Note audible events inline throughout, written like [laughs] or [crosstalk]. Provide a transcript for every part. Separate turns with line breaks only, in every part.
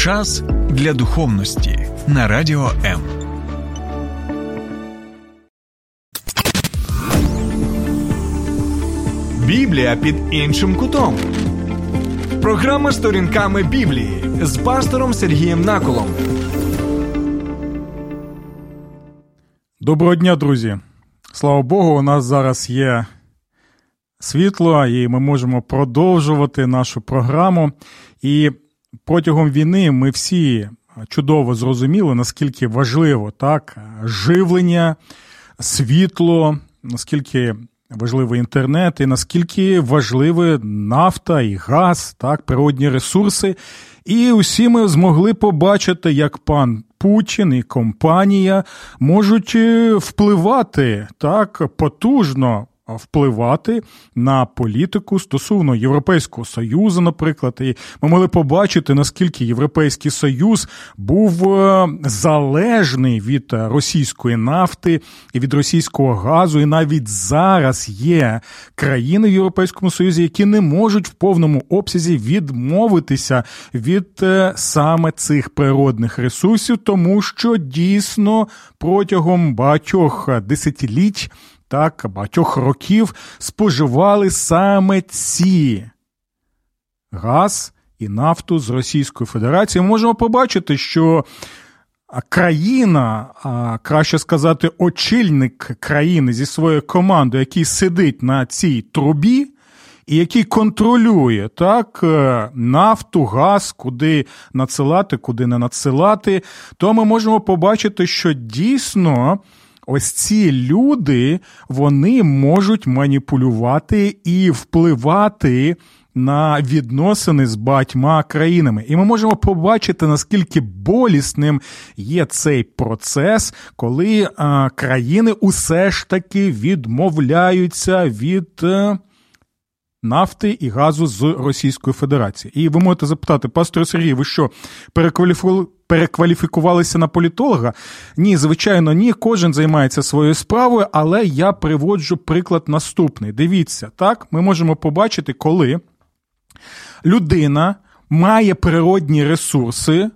Час для духовності на радіо М. Біблія під іншим кутом. Програма сторінками Біблії з пастором Сергієм Наколом.
Доброго дня, друзі. Слава Богу, у нас зараз є світло, і ми можемо продовжувати нашу програму. І протягом війни ми всі чудово зрозуміли, наскільки важливо так, живлення, світло, наскільки важливий інтернет, і наскільки важливі нафта і газ, так, природні ресурси. І усі ми змогли побачити, як пан Путін і компанія можуть е, впливати так потужно впливати на політику стосовно Європейського Союзу, наприклад, і ми могли побачити, наскільки Європейський Союз був е, залежний від російської нафти і від російського газу, і навіть зараз є країни в Європейському Союзі, які не можуть в повному обсязі відмовитися від е, саме цих природних ресурсів, тому що дійсно протягом багатьох десятиліть так багатьох років споживали саме ці газ і нафту з Російської Федерації. Ми можемо побачити, що країна, а краще сказати, очільник країни зі своєю командою, який сидить на цій трубі. І який контролює так е, нафту, газ, куди надсилати, куди не надсилати, то ми можемо побачити, що дійсно ось ці люди вони можуть маніпулювати і впливати. На відносини з багатьма країнами, і ми можемо побачити, наскільки болісним є цей процес, коли а, країни усе ж таки відмовляються від а, е, нафти і газу з Російської Федерації. І ви можете запитати, пастор Сергій, ви що перекваліфували? перекваліфікувалися на політолога? Ні, звичайно, ні. Кожен займається своєю справою, але я приводжу приклад наступний. Дивіться, так, ми можемо побачити, коли людина має природні ресурси,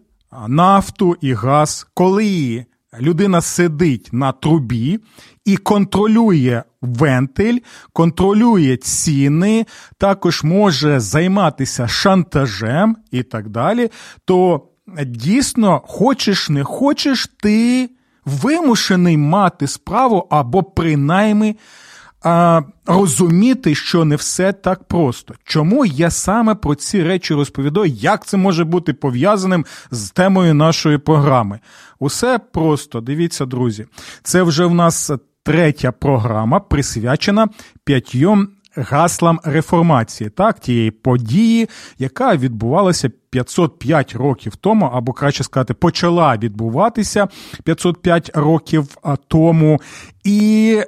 нафту і газ, коли людина сидить на трубі і контролює вентиль, контролює ціни, також може займатися шантажем і так далі, то дійсно, хочеш не хочеш, ти вимушений мати справу або принаймні а, розуміти, що не все так просто. Чому я саме про ці речі розповідаю, як це може бути пов'язаним з темою нашої програми? Усе просто, дивіться, друзі, це вже в нас третя програма, присвячена п'ятьом гаслам реформації, так, тієї події, яка відбувалася 505 років тому, або краще сказати, почала відбуватися 505 років тому, і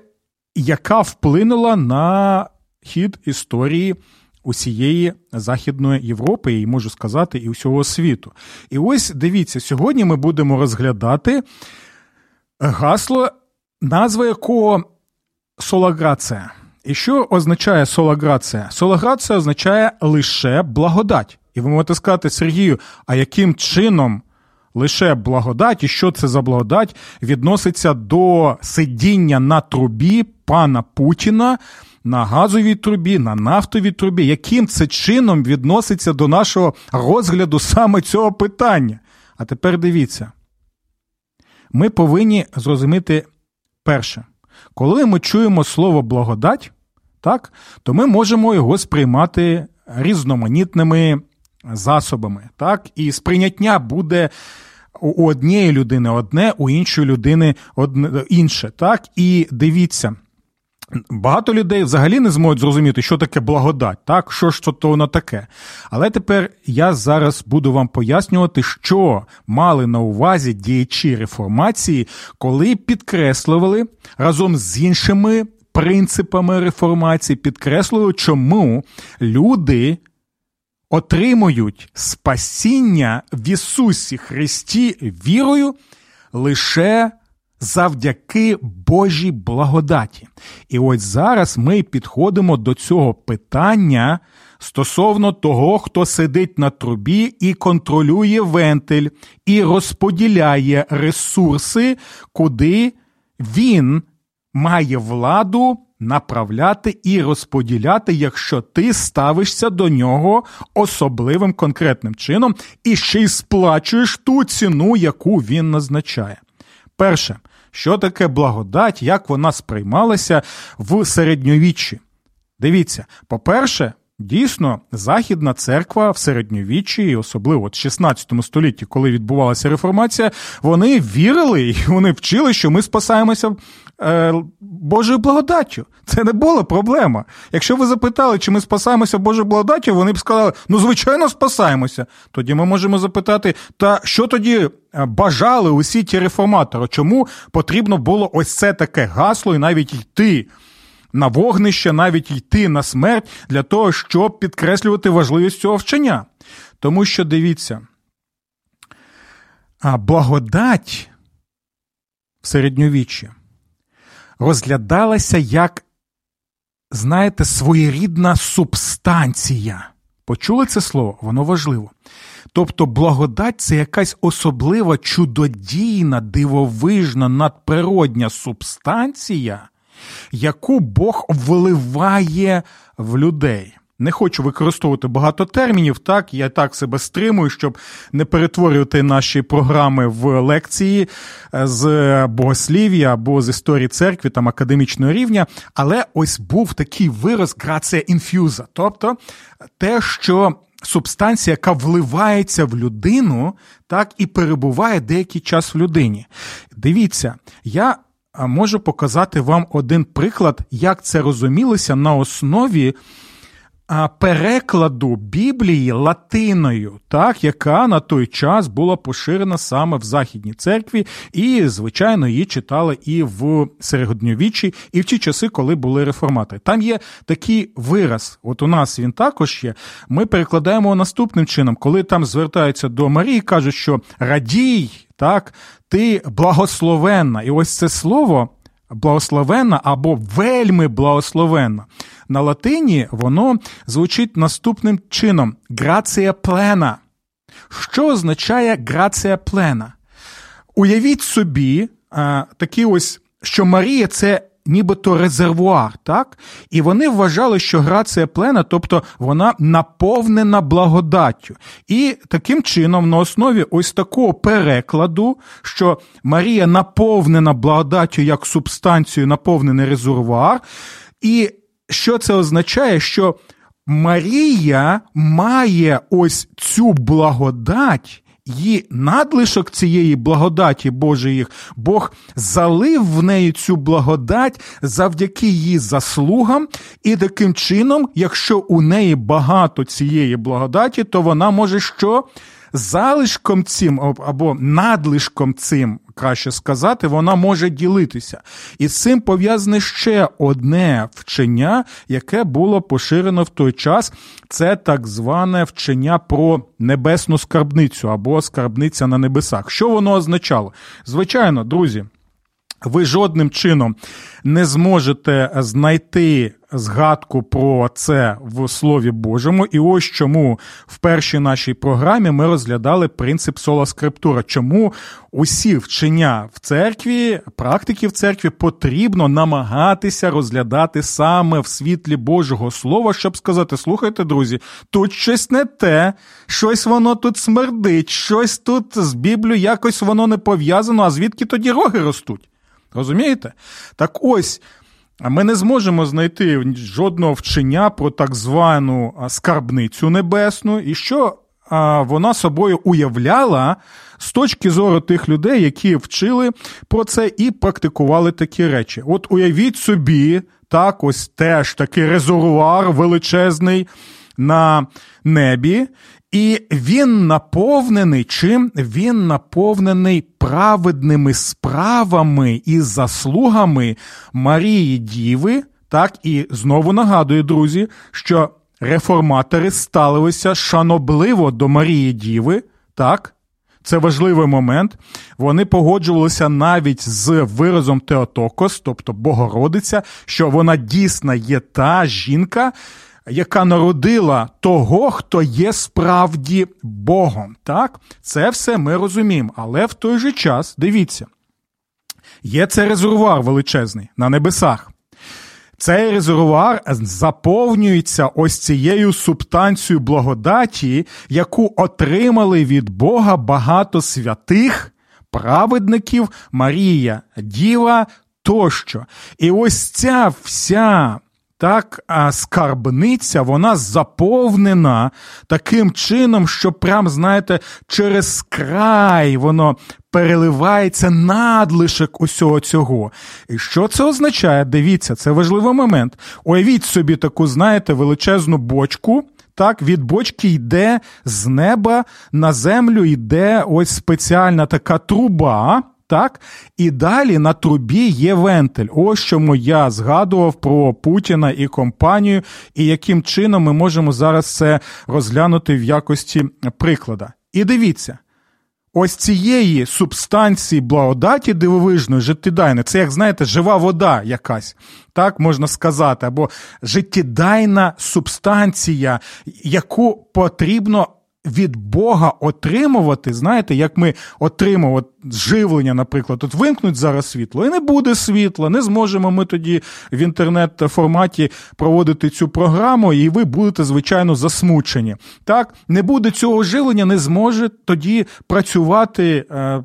яка вплинула на хід історії. Усієї Західної Європи, і можу сказати, і усього світу. І ось дивіться, сьогодні ми будемо розглядати гасло, назва якого солаграція. І що означає солаграція? Солаграція означає лише благодать. І ви можете сказати, Сергію, а яким чином лише благодать, і що це за благодать відноситься до сидіння на трубі пана Путіна? На газовій трубі, на нафтовій трубі, яким це чином відноситься до нашого розгляду саме цього питання? А тепер дивіться, ми повинні зрозуміти перше, коли ми чуємо слово благодать, так, то ми можемо його сприймати різноманітними засобами. Так, І сприйняття буде у однієї людини одне, у іншої людини одне, інше. Так, І дивіться. Багато людей взагалі не зможуть зрозуміти, що таке благодать, так, що ж то воно таке. Але тепер я зараз буду вам пояснювати, що мали на увазі діячі реформації, коли підкреслювали разом з іншими принципами реформації, підкреслюю, чому люди отримують спасіння в Ісусі Христі вірою лише завдяки Божій благодаті. І ось зараз ми підходимо до цього питання стосовно того, хто сидить на трубі і контролює вентиль, і розподіляє ресурси, куди він має владу направляти і розподіляти, якщо ти ставишся до нього особливим конкретним чином і ще й сплачуєш ту ціну, яку він назначає. Перше, що таке благодать, як вона сприймалася в середньовіччі? Дивіться, по-перше, Дійсно, Західна церква в середньовіччі, особливо в 16 столітті, коли відбувалася реформація, вони вірили і вони вчили, що ми спасаємося е, Божою благодаттю. Це не була проблема. Якщо ви запитали, чи ми спасаємося Божою благодаттю, вони б сказали, ну, звичайно, спасаємося. Тоді ми можемо запитати, та що тоді е, бажали усі ті реформатори? Чому потрібно було ось це таке гасло і навіть йти? на вогнище, навіть йти на смерть для того, щоб підкреслювати важливість цього вчення. Тому що дивіться, а благодать в середньовіччі розглядалася як, знаєте, своєрідна субстанція. Почули це слово? Воно важливо. Тобто благодать це якась особлива чудодійна, дивовижна, надприродня субстанція, яку Бог вливає в людей. Не хочу використовувати багато термінів, так я так себе стримую, щоб не перетворювати наші програми в лекції е, з богослів'я або з історії церкви там академічного рівня. Але ось був такий вираз грація інфюза, тобто те, що субстанція, яка вливається в людину, так і перебуває деякий час в людині. Дивіться, я можу показати вам один приклад, як це розумілося на основі перекладу Біблії латиною, так, яка на той час була поширена саме в Західній церкві, і, звичайно, її читали і в середньовіччі, і в ті часи, коли були реформатори. Там є такий вираз, от у нас він також є. Ми перекладаємо наступним чином, коли там звертаються до Марії, кажуть, що радій, так, ти благословенна. І ось це слово благословенна або вельми благословенна. На латині воно звучить наступним чином: грація плена. Що означає грація плена? Уявіть собі, а, такі ось, що Марія це нібито резервуар, так? І вони вважали, що грація плена, тобто вона наповнена благодаттю. І таким чином, на основі ось такого перекладу, що Марія наповнена благодаттю як субстанцією, наповнений резервуар. І що це означає? Що Марія має ось цю благодать і надлишок цієї благодаті Божої, Бог залив в неї цю благодать завдяки її заслугам, і таким чином, якщо у неї багато цієї благодаті, то вона може що? Залишком цим або надлишком цим краще сказати, вона може ділитися. І з цим пов'язане ще одне вчення, яке було поширено в той час. Це так зване вчення про небесну скарбницю або скарбниця на небесах. Що воно означало? Звичайно, друзі. Ви жодним чином не зможете знайти згадку про це в Слові Божому. І ось чому в першій нашій програмі ми розглядали принцип сола скриптура. Чому усі вчення в церкві, практики в церкві потрібно намагатися розглядати саме в світлі Божого Слова, щоб сказати: слухайте, друзі, тут щось не те, щось воно тут смердить, щось тут з Біблією якось воно не пов'язано, а звідки тоді роги ростуть? Розумієте? Так ось. Ми не зможемо знайти жодного вчення про так звану скарбницю небесну, і що вона собою уявляла з точки зору тих людей, які вчили про це і практикували такі речі. От уявіть собі, так, ось теж такий резервуар величезний на небі, і він наповнений чим? Він наповнений праведними справами і заслугами Марії Діви. Так, і знову нагадую, друзі, що реформатори ставилися шанобливо до Марії Діви. Так, це важливий момент. Вони погоджувалися навіть з виразом Теотокос, тобто Богородиця, що вона дійсно є та жінка, яка народила того, хто є справді Богом. Так, це все ми розуміємо. Але в той же час, дивіться, є це резервуар величезний на небесах. Цей резервуар заповнюється ось цією субстанцією благодаті, яку отримали від Бога багато святих, праведників, Марія, Діва тощо. І ось ця вся так, а скарбниця, вона заповнена таким чином, що прям, знаєте, через край воно переливається надлишок усього цього. І що це означає? Дивіться, це важливий момент. Уявіть собі таку, знаєте, величезну бочку. Так, від бочки йде з неба на землю йде ось спеціальна така труба. Так, і далі на трубі є вентиль. Ось чому я згадував про Путіна і компанію, і яким чином ми можемо зараз це розглянути в якості приклада. І дивіться, ось цієї субстанції благодаті дивовижної, життєдайної, це, як знаєте, жива вода якась, так можна сказати, або життєдайна субстанція, яку потрібно від Бога отримувати, знаєте, як ми отримуємо живлення, наприклад, от вимкнуть зараз світло, і не буде світла, не зможемо ми тоді в інтернет-форматі проводити цю програму, і ви будете, звичайно, засмучені. Так, не буде цього живлення, не зможе тоді працювати. Е,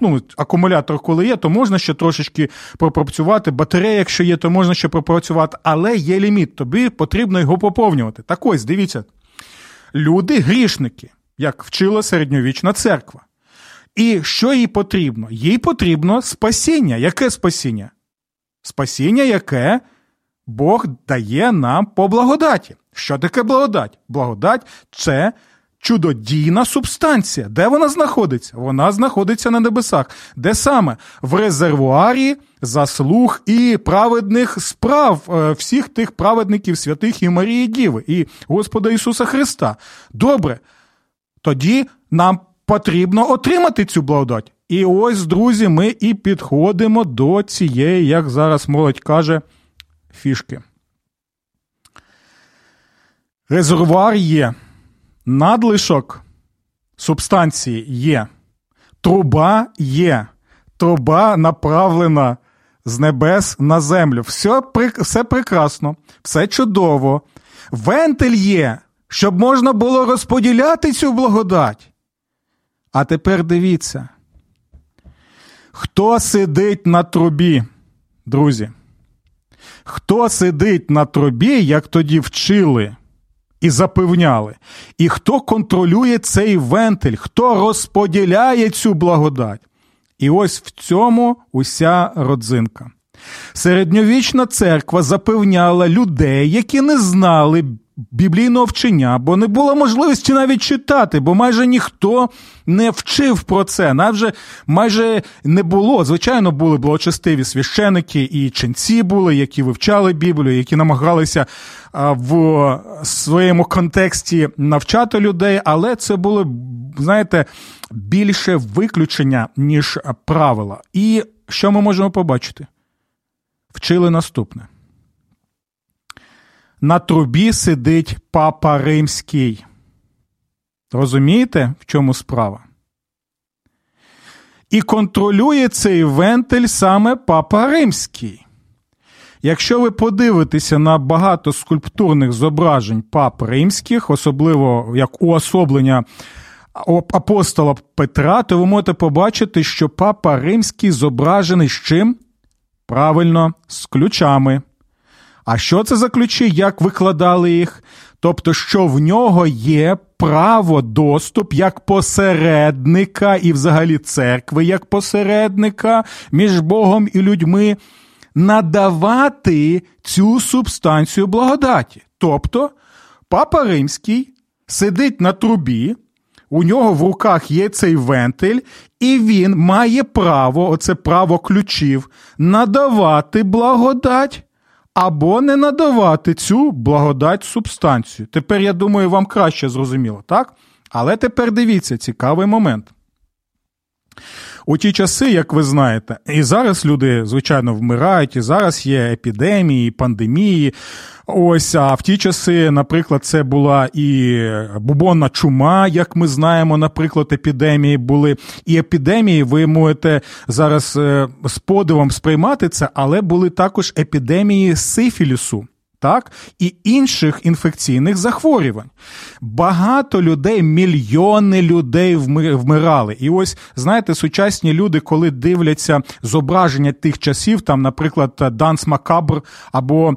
ну, акумулятор, коли є, то можна ще трошечки пропрацювати. Батарея, якщо є, то можна ще пропрацювати, але є ліміт. Тобі потрібно його поповнювати. Так ось, дивіться, люди грішники, як вчила середньовічна церква. І що їй потрібно? Їй потрібно спасіння. Яке спасіння? Спасіння, яке Бог дає нам по благодаті. Що таке благодать? Благодать це чудодійна субстанція. Де вона знаходиться? Вона знаходиться на небесах. Де саме? В резервуарі заслуг і праведних справ е, всіх тих праведників святих і Марії Діви, і Господа Ісуса Христа. Добре. Тоді нам потрібно отримати цю благодать. І ось, друзі, ми і підходимо до цієї, як зараз молодь каже, фішки. Резервуар є надлишок субстанції є, труба є, труба направлена з небес на землю. Все все прекрасно, все чудово. Вентиль є, щоб можна було розподіляти цю благодать. А тепер дивіться, хто сидить на трубі, друзі? Хто сидить на трубі, як тоді вчили? І запевняли. І хто контролює цей вентиль, хто розподіляє цю благодать? І ось в цьому уся родзинка. Середньовічна церква запевняла людей, які не знали біблійного вчення, бо не було можливості навіть читати, бо майже ніхто не вчив про це. Навіть майже не було. Звичайно, були благочестиві священики і ченці були, які вивчали Біблію, які намагалися в своєму контексті навчати людей, але це були, знаєте, більше виключення, ніж правила. І що ми можемо побачити? Вчили наступне. На трубі сидить папа римський. Розумієте, в чому справа? І контролює цей вентиль саме папа римський. Якщо ви подивитеся на багато скульптурних зображень пап римських, особливо як уособлення апостола Петра, то ви можете побачити, що папа римський зображений з чим? Правильно, з ключами. А що це за ключі, як викладали їх? Тобто, що в нього є право доступ як посередника і взагалі церкви як посередника між Богом і людьми, надавати цю субстанцію благодаті. Тобто, папа римський сидить на трубі. У нього в руках є цей вентиль, і він має право, оце право ключів, надавати благодать або не надавати цю благодать субстанцію. Тепер, я думаю, вам краще зрозуміло, так? Але тепер дивіться, цікавий момент. У ті часи, як ви знаєте, і зараз люди, звичайно, вмирають, і зараз є епідемії, пандемії. Ось, а в ті часи, наприклад, це була і бубонна чума, як ми знаємо, наприклад, епідемії були. І епідемії, ви можете зараз е, з подивом сприймати це, але були також епідемії сифілісу так, і інших інфекційних захворювань. Багато людей, мільйони людей вмирали. І ось, знаєте, сучасні люди, коли дивляться зображення тих часів, там, наприклад, Данс Макабр, або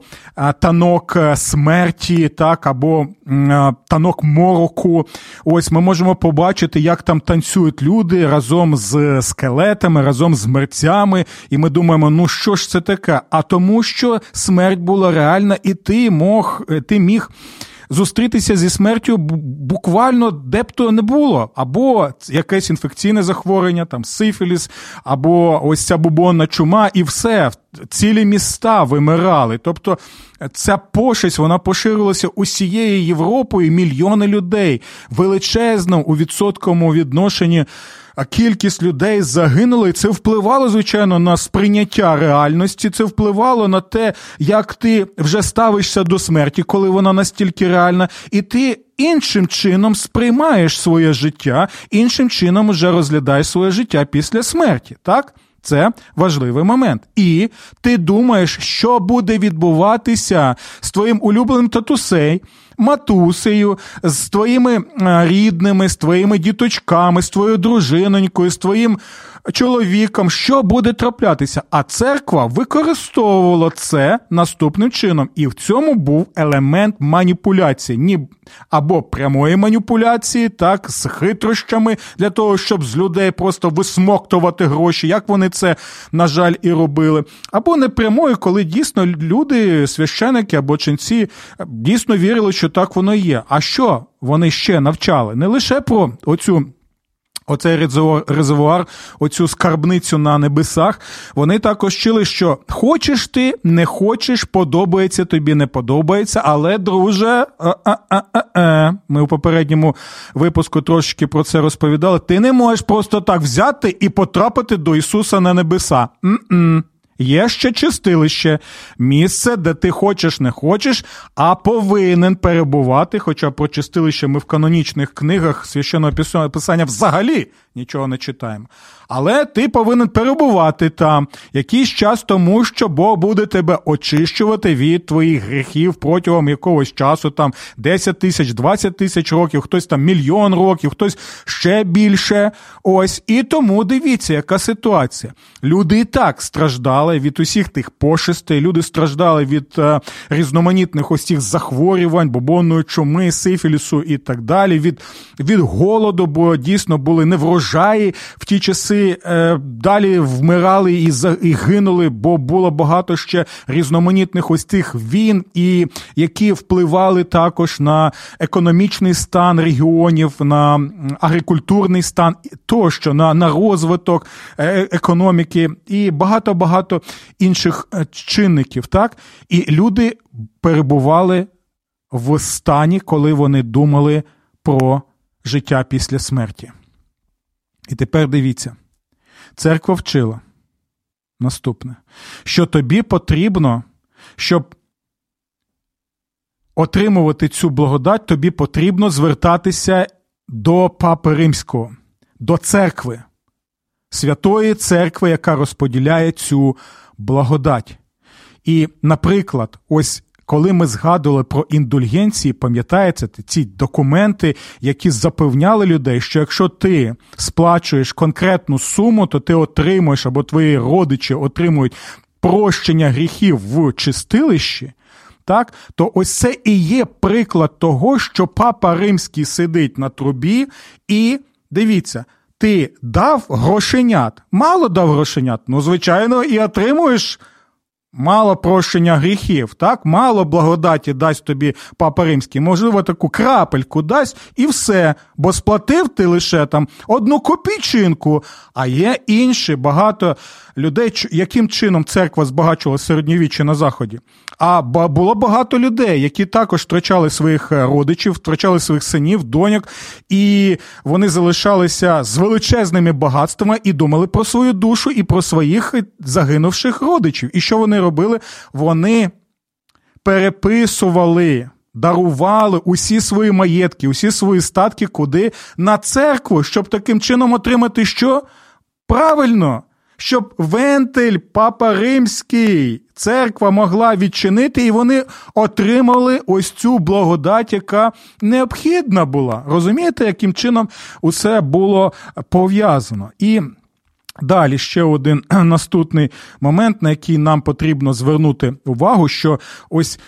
танок смерті, так, або танок мороку. Ось ми можемо побачити, як там танцюють люди разом з скелетами, разом з мерцями. І ми думаємо, ну що ж це таке? А тому, що смерть була реальна і ти мог, е, ти міг. Зустрітися зі смертю буквально де б то не було, або якесь інфекційне захворювання, там сифіліс, або ось ця бубонна чума, і все, цілі міста вимирали. Тобто ця пошесть вона поширилася усією Європою, мільйони людей величезно у відсотковому відношенні кількість людей загинули, і це впливало, звичайно, на сприйняття реальності. Це впливало на те, як ти вже ставишся до смерті, коли вона настільки реальна, і ти. Іншим чином сприймаєш своє життя, іншим чином вже розглядаєш своє життя після смерті. Так? Це важливий момент. І ти думаєш, що буде відбуватися з твоїм улюбленим татусей, матусею, з твоїми рідними, з твоїми діточками, з твоєю дружинонькою, з твоїм чоловіком, що буде траплятися. А церква використовувала це наступним чином. І в цьому був елемент маніпуляції, ні або прямої маніпуляції, так, з хитрощами для того, щоб з людей просто висмоктувати гроші, як вони це, на жаль, і робили, або непрямої, коли дійсно люди, священики або ченці дійсно вірили, що так воно є. А що вони ще навчали? Не лише про оцю. Оцей резервуар, оцю скарбницю на небесах, вони також чули, що хочеш ти, не хочеш, подобається тобі, не подобається, але, друже, ми у попередньому випуску трошки про це розповідали. Ти не можеш просто так взяти і потрапити до Ісуса на небеса. М-м. Є ще чистилище, місце, де ти хочеш, не хочеш, а повинен перебувати. Хоча про чистилище ми в канонічних книгах священного писання взагалі нічого не читаємо. Але ти повинен перебувати там якийсь час тому, що Бог буде тебе очищувати від твоїх гріхів протягом якогось часу, там 10 тисяч, 20 тисяч років, хтось там мільйон років, хтось ще більше. Ось. І тому дивіться, яка ситуація. Люди і так страждали від усіх тих пошестей, люди страждали від е, різноманітних ось цих захворювань, бобонної чуми, сифілісу і так далі, від, від голоду, бо дійсно були неврожаї в ті часи е, далі вмирали і і гинули, бо було багато ще різноманітних ось цих війн, і які впливали також на економічний стан регіонів, на агрикультурний стан, тощо на, на розвиток е, економіки і багато багато інших е, чинників. Так, і люди перебували в стані, коли вони думали про життя після смерті. І тепер дивіться, Церква вчила. Наступне, що тобі потрібно, щоб отримувати цю благодать, тобі потрібно звертатися до Папи Римського, до церкви, святої церкви, яка розподіляє цю благодать. І, наприклад, ось коли ми згадували про індульгенції, пам'ятаєте ці документи, які запевняли людей, що якщо ти сплачуєш конкретну суму, то ти отримуєш або твої родичі отримують прощення гріхів в чистилищі. Так, то ось це і є приклад того, що папа римський сидить на трубі, і дивіться, ти дав грошенят, мало дав грошенят, ну, звичайно, і отримуєш Мало прощення гріхів, так? Мало благодаті дасть тобі Папа Римський. Можливо, таку крапельку дасть і все. Бо сплатив ти лише там одну копійчинку, а є інші багато людей, яким чином церква збагачувала середньовіччя на Заході. А було багато людей, які також втрачали своїх е, родичів, втрачали своїх синів, доньок, і вони залишалися з величезними багатствами і думали про свою душу і про своїх загинувших родичів. І що вони робили? Вони переписували. Дарували усі свої маєтки, усі свої статки куди на церкву, щоб таким чином отримати що? Правильно, щоб вентиль Папа Римський, церква могла відчинити, і вони отримали ось цю благодать, яка необхідна була. Розумієте, яким чином усе було пов'язано? І Далі ще один [clears throat] наступний момент, на який нам потрібно звернути увагу, що ось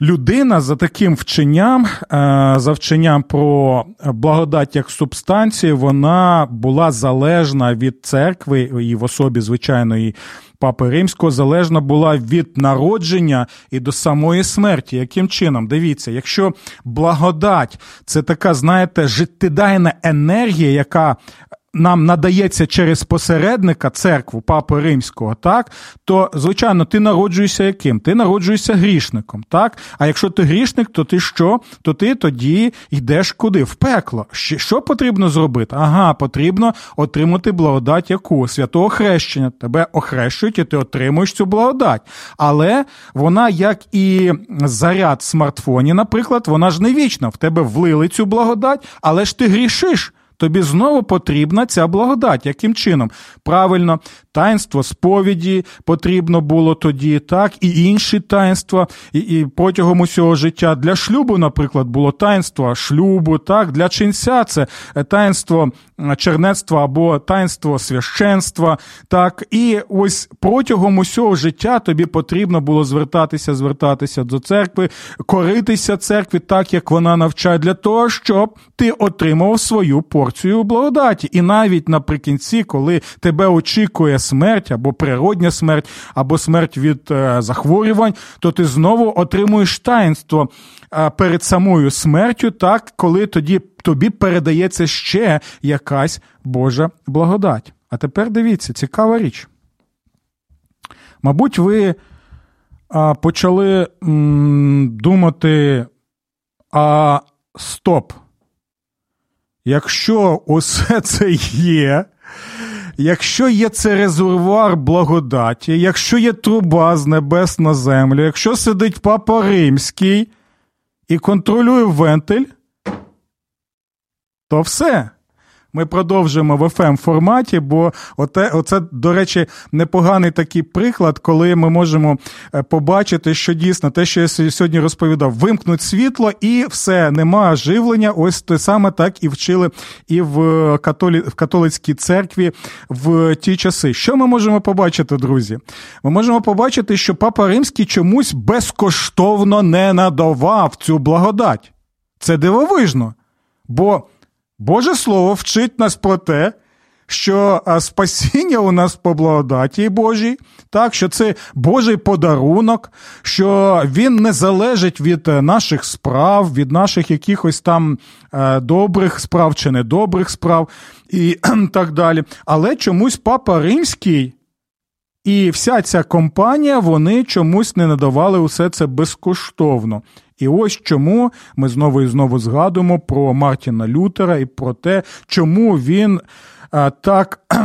людина за таким вченням, е, за вченням про благодать як субстанцію, вона була залежна від церкви і в особі звичайної. Папи Римського залежна була від народження і до самої смерті. Яким чином? Дивіться, якщо благодать це така, знаєте, життєдайна енергія, яка нам надається через посередника церкву Папи Римського, так, то, звичайно, ти народжуєшся яким? Ти народжуєшся грішником, так? А якщо ти грішник, то ти що? То ти тоді йдеш куди? В пекло. Що потрібно зробити? Ага, потрібно отримати благодать яку? Святого хрещення. Тебе охрещують, і ти отримуєш цю благодать. Але вона, як і заряд в смартфоні, наприклад, вона ж не вічна. В тебе влили цю благодать, але ж ти грішиш тобі знову потрібна ця благодать. Яким чином? Правильно, таїнство сповіді потрібно було тоді, так, і інші таїнства, і, і протягом усього життя. Для шлюбу, наприклад, було таїнство шлюбу, так, для ченця це таїнство чернецтва або таїнство священства. так, І ось протягом усього життя тобі потрібно було звертатися, звертатися до церкви, коритися церкві, так як вона навчає, для того, щоб ти отримав свою порцію благодаті. І навіть наприкінці, коли тебе очікує смерть або природня смерть, або смерть від е, захворювань, то ти знову отримуєш таїнство е, перед самою смертю, так, коли тоді тобі передається ще якась Божа благодать. А тепер дивіться, цікава річ. Мабуть, ви почали думати, а стоп. Якщо усе [laughs] це є, якщо є це резервуар благодаті, якщо є труба з небес на землю, якщо сидить папа римський і контролює вентиль, то все. Ми продовжуємо в fm форматі, бо оте, оце, до речі, непоганий такий приклад, коли ми можемо е, побачити, що дійсно те, що я сьогодні розповідав, вимкнуть світло і все, нема живлення. Ось те саме так і вчили і в, католі, в католицькій церкві в ті часи. Що ми можемо побачити, друзі? Ми можемо побачити, що Папа Римський чомусь безкоштовно не надавав цю благодать. Це дивовижно. Бо Боже Слово вчить нас про те, що спасіння у нас по благодаті Божій, так, що це Божий подарунок, що він не залежить від е, наших справ, від наших якихось там е, добрих справ чи недобрих справ і [clears throat] так далі. Але чомусь Папа Римський. І вся ця компанія, вони чомусь не надавали усе це безкоштовно. І ось чому ми знову і знову згадуємо про Мартіна Лютера і про те, чому він а, так. [clears throat]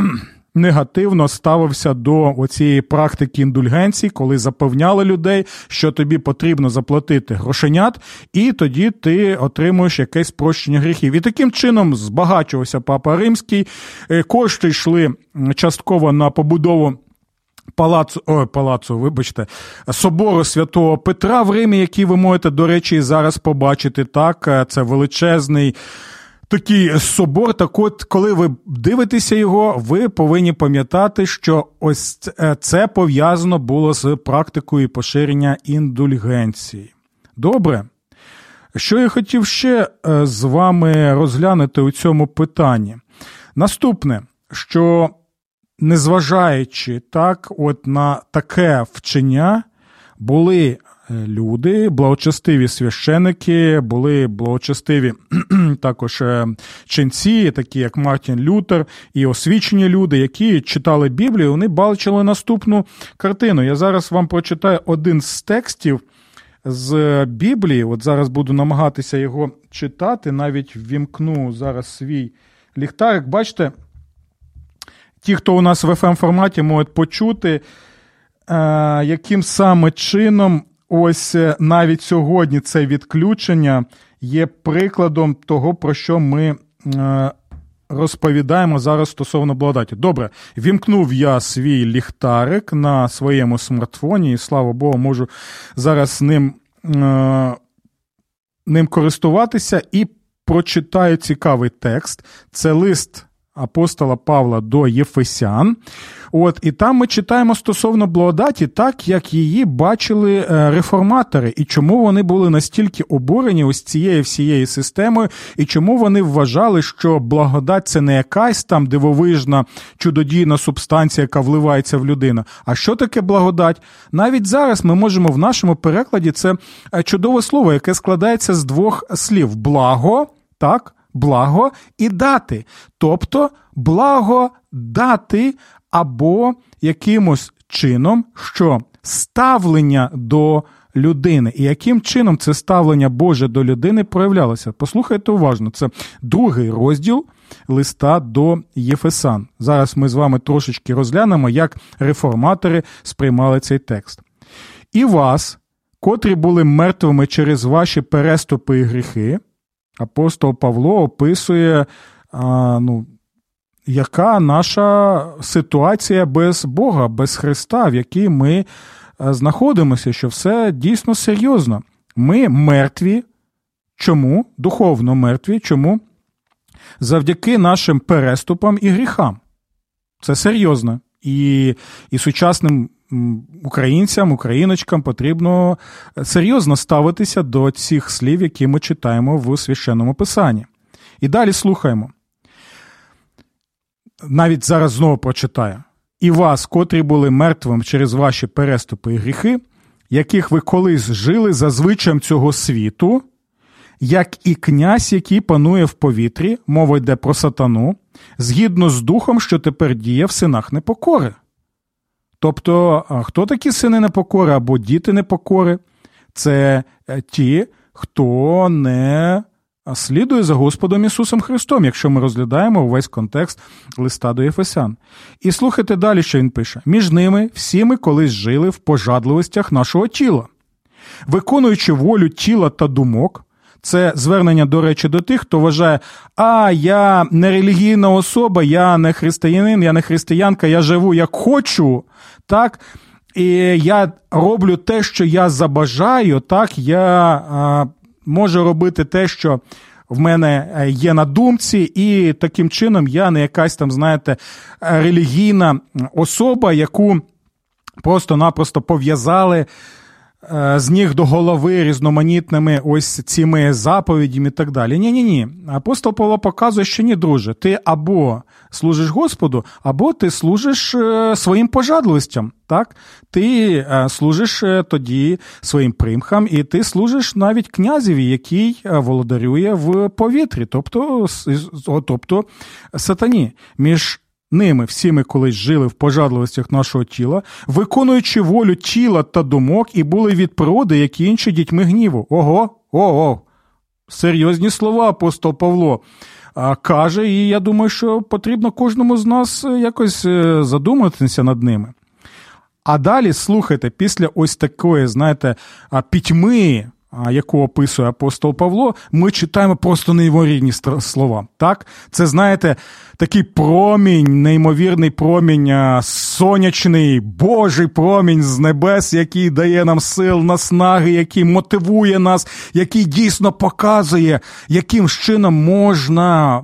Негативно ставився до цієї практики індульгенції, коли запевняли людей, що тобі потрібно заплатити грошенят, і тоді ти отримуєш якесь прощення гріхів. І таким чином збагачувався папа римський. Е, кошти йшли частково на побудову Палацу, ой, палацу, вибачте, собору святого Петра в Римі, який ви можете, до речі, зараз побачити. Так, е, це величезний такий собор. Так от, коли ви дивитеся його, ви повинні пам'ятати, що ось е, це пов'язано було з практикою поширення індульгенції. Добре. Що я хотів ще е, з вами розглянути у цьому питанні? Наступне, що незважаючи так, от на таке вчення, були Е, люди, благочестиві священики, були благочестиві [clears throat] також е, ченці, такі як Мартін Лютер, і освічені люди, які читали Біблію, вони бачили наступну картину. Я зараз вам прочитаю один з текстів з Біблії. От зараз буду намагатися його читати, навіть вімкну зараз свій ліхтарик. Бачите, ті, хто у нас в fm форматі можуть почути, е, яким саме чином ось е, навіть сьогодні це відключення є прикладом того, про що ми е, розповідаємо зараз стосовно благодаті. Добре, вімкнув я свій ліхтарик на своєму смартфоні, і слава Богу, можу зараз ним, ним користуватися і прочитаю цікавий текст. Це лист апостола Павла до Єфесян. От, І там ми читаємо стосовно благодаті, так як її бачили е, реформатори, і чому вони були настільки обурені ось цією всією системою, і чому вони вважали, що благодать це не якась там дивовижна чудодійна субстанція, яка вливається в людину. А що таке благодать? Навіть зараз ми можемо в нашому перекладі це е, чудове слово, яке складається з двох слів: благо, так благо і дати, тобто благо дати або якимось чином, що ставлення до людини, і яким чином це ставлення Боже до людини проявлялося. Послухайте уважно, це другий розділ листа до Єфесан. Зараз ми з вами трошечки розглянемо, як реформатори сприймали цей текст. І вас, котрі були мертвими через ваші переступи і гріхи апостол Павло описує, а, ну, яка наша ситуація без Бога, без Христа, в якій ми знаходимося, що все дійсно серйозно. Ми мертві. Чому? Духовно мертві. Чому? Завдяки нашим переступам і гріхам. Це серйозно. І і сучасним українцям, україночкам потрібно серйозно ставитися до цих слів, які ми читаємо в священному писанні. І далі слухаємо. Навіть зараз знову прочитаю. І вас, котрі були мертвим через ваші переступи і гріхи, яких ви колись жили за звичаєм цього світу, як і князь, який панує в повітрі, мова йде про сатану, згідно з духом, що тепер діє в синах непокори. Тобто, хто такі сини непокори або діти непокори? Це е, ті, хто не слідує за Господом Ісусом Христом, якщо ми розглядаємо увесь контекст листа до Єфесян. І слухайте далі, що він пише: між ними всі ми колись жили в пожадливостях нашого тіла, виконуючи волю тіла та думок. Це звернення, до речі, до тих, хто вважає, а я не релігійна особа, я не християнин, я не християнка, я живу як хочу, так? І я роблю те, що я забажаю, так, я а, можу робити те, що в мене е, є на думці, і таким чином я не якась там, знаєте, релігійна особа, яку просто-напросто пов'язали. Е, з ніг до голови різноманітними ось цими заповідями і так далі. Ні, ні, ні. Апостол Павло показує, що ні, друже, ти або служиш Господу, або ти служиш е, своїм пожадливостям. Так? Ти е, служиш тоді своїм примхам, і ти служиш навіть князеві, який володарює в повітрі, тобто тобто сатані. Між Ними всі ми колись жили в пожадливостях нашого тіла, виконуючи волю тіла та думок, і були від природи, як і інші дітьми гніву. Ого, ого, серйозні слова апостол Павло а, каже, і я думаю, що потрібно кожному з нас е, якось е, задуматися над ними. А далі слухайте, після ось такої, знаєте, пітьми яку описує апостол Павло, ми читаємо просто неймовірні слова. Так? Це, знаєте, такий промінь, неймовірний промінь, сонячний, Божий промінь з небес, який дає нам сил, наснаги, який мотивує нас, який дійсно показує, яким чином можна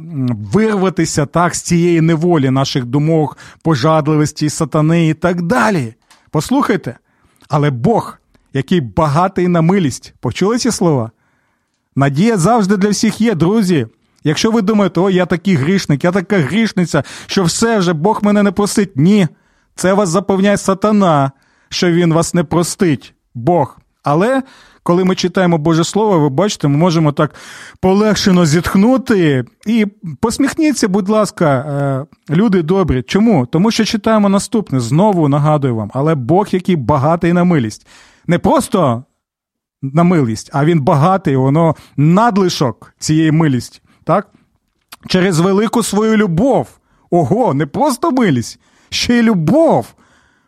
вирватися так, з цієї неволі наших думок, пожадливості, сатани і так далі. Послухайте, але Бог який багатий на милість. Почули ці слова? Надія завжди для всіх є, друзі. Якщо ви думаєте, о, я такий грішник, я така грішниця, що все вже Бог мене не простить. Ні, це вас запевняє сатана, що він вас не простить, Бог. Але коли ми читаємо Боже Слово, ви бачите, ми можемо так полегшено зітхнути. І посміхніться, будь ласка, е, люди добрі. Чому? Тому що читаємо наступне, знову нагадую вам, але Бог, який багатий на милість. Не просто на милість, а він багатий, воно надлишок цієї милісті. так? Через велику свою любов. Ого, не просто милість, ще й любов.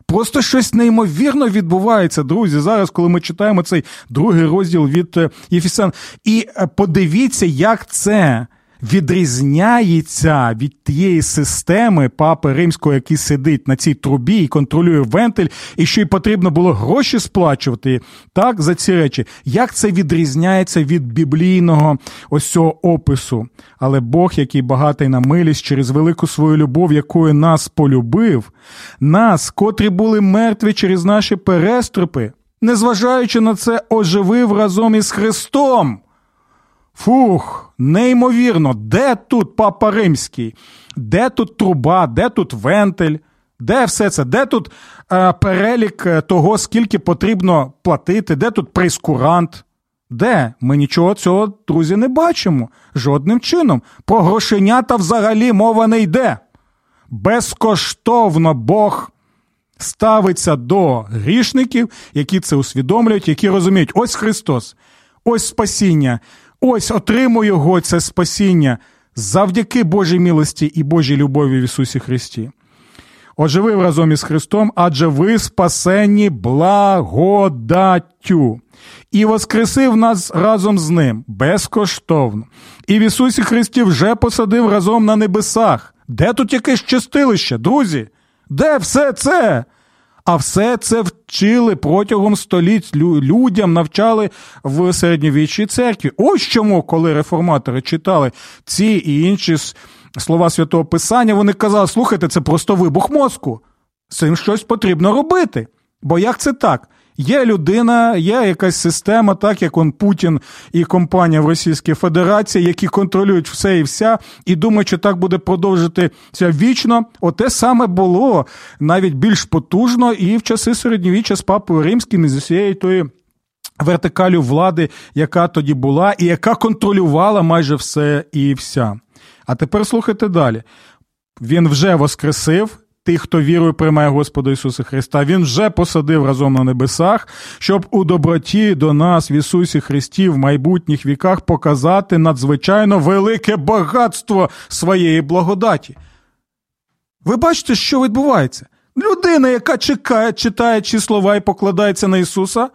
Просто щось неймовірно відбувається, друзі. Зараз, коли ми читаємо цей другий розділ від е, Єфісян. І е, подивіться, як це відрізняється від тієї системи папи римського, який сидить на цій трубі і контролює вентиль, і що й потрібно було гроші сплачувати так, за ці речі. Як це відрізняється від біблійного ось цього опису? Але Бог, який багатий на милість через велику свою любов, якою нас полюбив, нас, котрі були мертві через наші переструпи, незважаючи на це, оживив разом із Христом. Фух, неймовірно, де тут папа римський? Де тут труба, де тут вентиль? Де все це? Де тут е, перелік е, того, скільки потрібно платити, де тут прейскурант? Де? Ми нічого цього, друзі, не бачимо. Жодним чином. Про грошенята взагалі мова не йде. Безкоштовно Бог ставиться до грішників, які це усвідомлюють, які розуміють, ось Христос, ось спасіння. Ось отримую його це спасіння завдяки Божій милості і Божій любові в Ісусі Христі. Оживив разом із Христом, адже ви спасені благодаттю, і воскресив нас разом з Ним безкоштовно. І в Ісусі Христі вже посадив разом на небесах. Де тут якесь чистилище, друзі? Де все це? А все це вчили протягом століть людям навчали в середньовічній церкві. Ось чому, коли реформатори читали ці і інші слова святого Писання, вони казали: слухайте, це просто вибух мозку. З цим щось потрібно робити. Бо як це так? Є людина, є якась система, так як он Путін і компанія в Російській Федерації, які контролюють все і вся, і думають, що так буде продовжитися вічно. Оте саме було навіть більш потужно і в часи середньовіччя з папою римським і з усією тої. Вертикалю влади, яка тоді була, і яка контролювала майже все і вся. А тепер слухайте далі. Він вже воскресив, тих, хто вірою приймає Господа Ісуса Христа, Він вже посадив разом на небесах, щоб у доброті до нас в Ісусі Христі в майбутніх віках показати надзвичайно велике багатство своєї благодаті. Ви бачите, що відбувається? Людина, яка чекає, читає ці слова і покладається на Ісуса,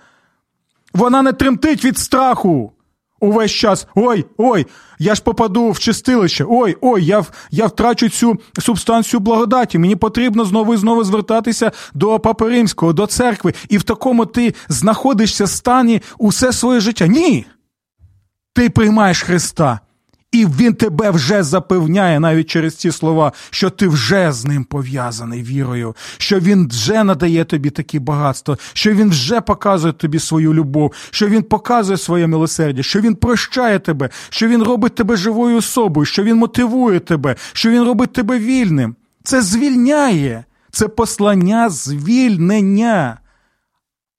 вона не тремтить від страху. Увесь час ой, ой, я ж попаду в чистилище, ой, ой, я я втрачу цю субстанцію благодаті. Мені потрібно знову і знову звертатися до Папи Римського, до церкви, і в такому ти знаходишся стані усе своє життя. Ні. Ти приймаєш Христа. І він тебе вже запевняє навіть через ці слова, що ти вже з ним пов'язаний вірою, що він вже надає тобі такі багатства, що він вже показує тобі свою любов, що він показує своє милосердя, що він прощає тебе, що він робить тебе живою особою, що він мотивує тебе, що він робить тебе вільним. Це звільняє, це послання звільнення,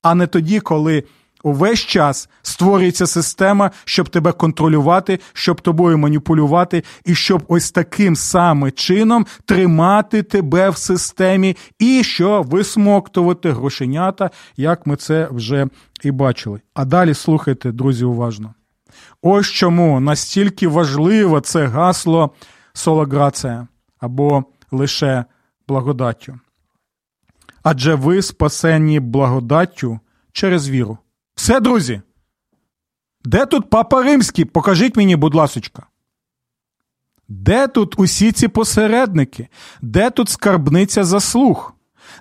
а не тоді, коли. Увесь час створюється система, щоб тебе контролювати, щоб тобою маніпулювати, і щоб ось таким самим чином тримати тебе в системі і що висмоктувати грошенята, як ми це вже і бачили. А далі слухайте, друзі, уважно. Ось чому настільки важливо це гасло солаграція або лише благодаттю. Адже ви спасені благодаттю через віру. Все, друзі. Де тут папа римський? Покажіть мені, будь ласочка. Де тут усі ці посередники? Де тут скарбниця заслуг?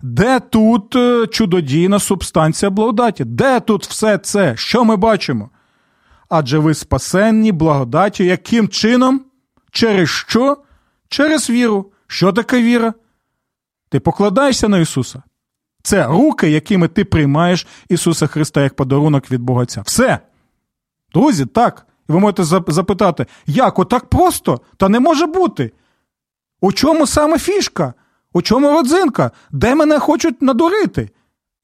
Де тут е, чудодійна субстанція благодаті? Де тут все це? Що ми бачимо? Адже ви спасенні благодаті, яким чином? Через що? Через віру. Що таке віра? Ти покладаєшся на Ісуса? Це руки, якими ти приймаєш Ісуса Христа як подарунок від Бога Отця. Все. Друзі, так. І ви можете запитати, як отак просто? Та не може бути. У чому саме фішка? У чому родзинка? Де мене хочуть надурити?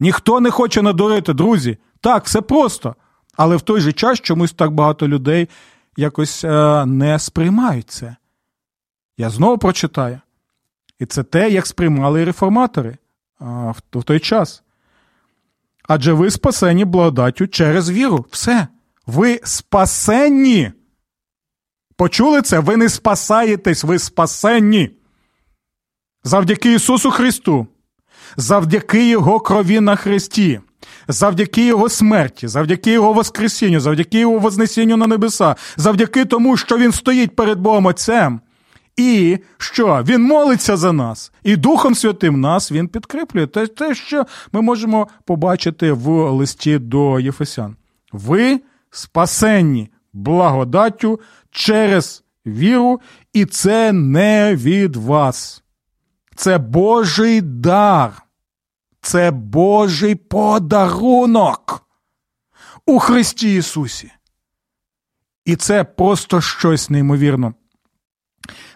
Ніхто не хоче надурити, друзі. Так, все просто. Але в той же час чомусь так багато людей якось е, не сприймають це. Я знову прочитаю. І це те, як сприймали реформатори в, той час. Адже ви спасені благодаттю через віру. Все. Ви спасенні. Почули це? Ви не спасаєтесь, ви спасенні. Завдяки Ісусу Христу, завдяки Його крові на Христі, завдяки Його смерті, завдяки Його Воскресінню, завдяки Його Вознесінню на небеса, завдяки тому, що Він стоїть перед Богом Отцем. І що? Він молиться за нас, і Духом Святим нас Він підкріплює. Те, те, що ми можемо побачити в листі до Єфесян. Ви спасенні благодаттю через віру, і це не від вас. Це Божий дар, це Божий подарунок у Христі Ісусі. І це просто щось неймовірно.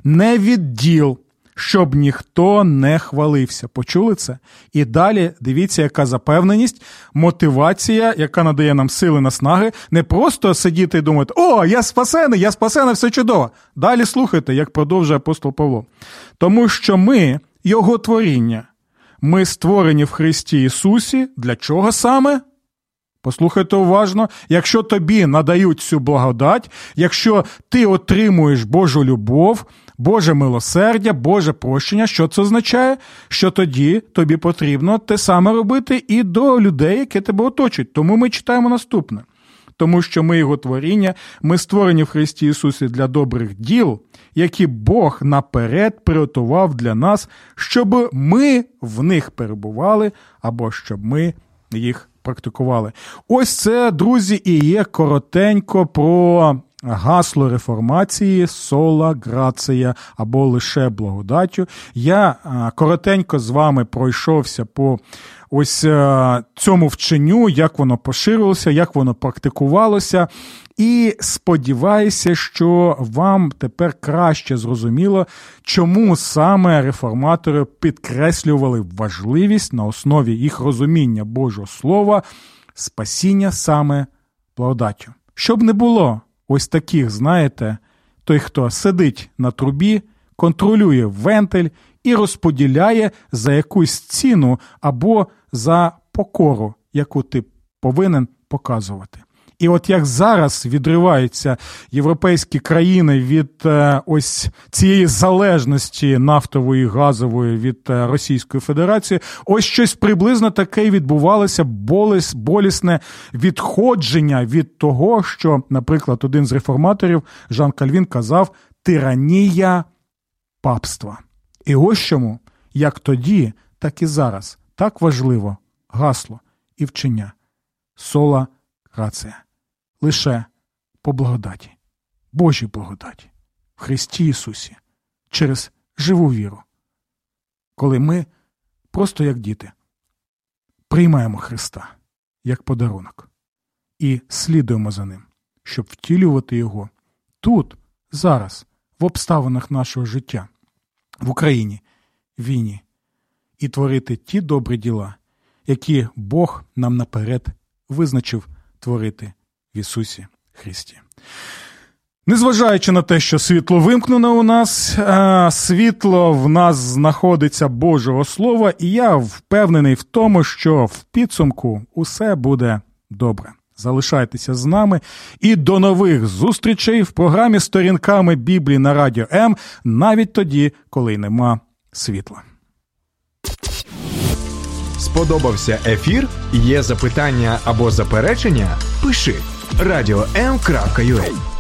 Не відділ щоб ніхто не хвалився. Почули це? І далі дивіться, яка запевненість, мотивація, яка надає нам сили наснаги, не просто сидіти і думати, о, я спасений, я спасений, все чудово. Далі слухайте, як продовжує апостол Павло. Тому що ми, Його творіння, ми створені в Христі Ісусі. Для чого саме? Послухайте уважно, якщо тобі надають цю благодать, якщо ти отримуєш Божу любов, Боже милосердя, Боже прощення, що це означає? Що тоді тобі потрібно те саме робити і до людей, які тебе оточують. Тому ми читаємо наступне. Тому що ми його творіння, ми створені в Христі Ісусі для добрих діл, які Бог наперед приготував для нас, щоб ми в них перебували, або щоб ми їх практикували. Ось це, друзі, і є коротенько про гасло реформації сола грація або лише благодаттю. Я коротенько з вами пройшовся по ось цьому вченню, як воно поширилося, як воно практикувалося. І сподіваюся, що вам тепер краще зрозуміло, чому саме реформатори підкреслювали важливість на основі їх розуміння Божого Слова, спасіння саме благодаттю. Щоб не було ось таких, знаєте, той, хто сидить на трубі, контролює вентиль і розподіляє за якусь ціну або за покору, яку ти повинен показувати. І от як зараз відриваються європейські країни від е, ось цієї залежності нафтової газової від е, Російської Федерації, ось щось приблизно таке відбувалося боліс, болісне відходження від того, що, наприклад, один з реформаторів Жан Кальвін казав тиранія папства. І ось чому, як тоді, так і зараз, так важливо гасло і вчення. Сола грація лише по благодаті, Божій благодаті, в Христі Ісусі, через живу віру, коли ми, просто як діти, приймаємо Христа як подарунок і слідуємо за Ним, щоб втілювати Його тут, зараз, в обставинах нашого життя, в Україні, війні, і творити ті добрі діла, які Бог нам наперед визначив творити в Ісусі Христі. Незважаючи на те, що світло вимкнено у нас, світло в нас знаходиться Божого Слова, і я впевнений в тому, що в підсумку усе буде добре. Залишайтеся з нами і до нових зустрічей в програмі сторінками Біблії на Радіо М навіть тоді, коли нема світла.
Сподобався ефір? Є запитання або заперечення? Пиши радіом.ua